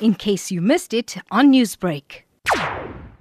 in case you missed it on Newsbreak.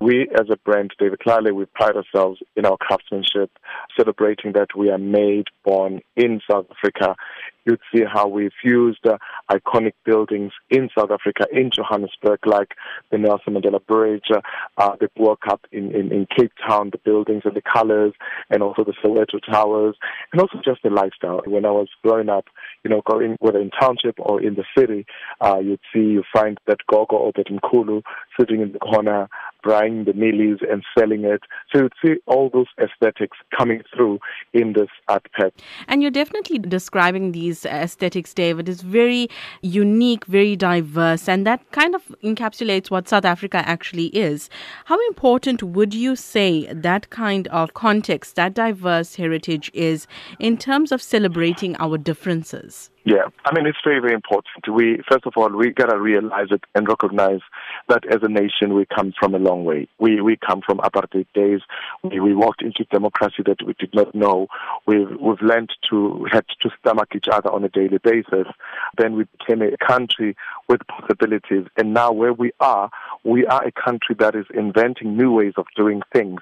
We, as a brand, David Tlale, we pride ourselves in our craftsmanship, celebrating that we are made, born in South Africa. You'd see how we've used uh, iconic buildings in South Africa, in Johannesburg, like the Nelson Mandela Bridge, uh, the Bo-Kaap in, in, in Cape Town, the buildings and the colors, and also the Soweto Towers, and also just the lifestyle. When I was growing up, you know, going whether in township or in the city, uh, you'd see, you find that Gogo or that Mkulu sitting in the corner, buying the mealies and selling it. So you'd see all those aesthetics coming through in this art pack. And you're definitely describing these aesthetics, David. It's very unique, very diverse, and that kind of encapsulates what South Africa actually is. How important would you say that kind of context, that diverse heritage is in terms of celebrating our differences? Yeah, I mean, it's very, very important. We, first of all, we gotta realize it and recognize that as a nation, we come from a long way. We, we come from apartheid days. We, we walked into democracy that we did not know. We've, we've learned to, had to stomach each other on a daily basis. Then we became a country with possibilities. And now where we are, we are a country that is inventing new ways of doing things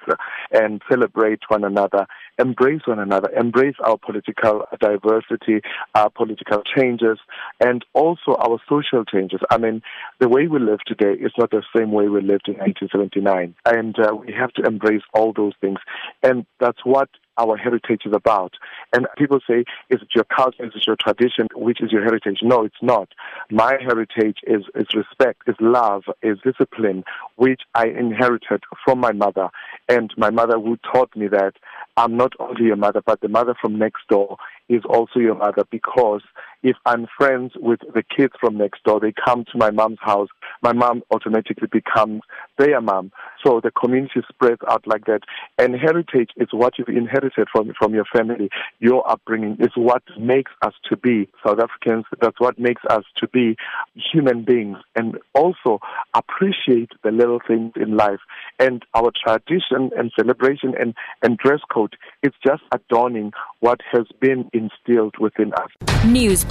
and celebrate one another, embrace one another, embrace our political diversity, our political changes, and also our social changes. I mean, the way we live today is not the same way we lived in 1979. And uh, we have to embrace all those things. And that's what our heritage is about. And people say, is it your culture, is it your tradition, which is your heritage? No, it's not. My heritage is, is respect, is love, is discipline, which I inherited from my mother. And my mother who taught me that I'm not only your mother, but the mother from next door is also your mother because if I'm friends with the kids from next door, they come to my mom's house, my mom automatically becomes their mom. So the community spreads out like that. And heritage is what you've inherited from, from your family. Your upbringing is what makes us to be South Africans. That's what makes us to be human beings and also appreciate the little things in life. And our tradition and celebration and, and dress code is just adorning what has been instilled within us.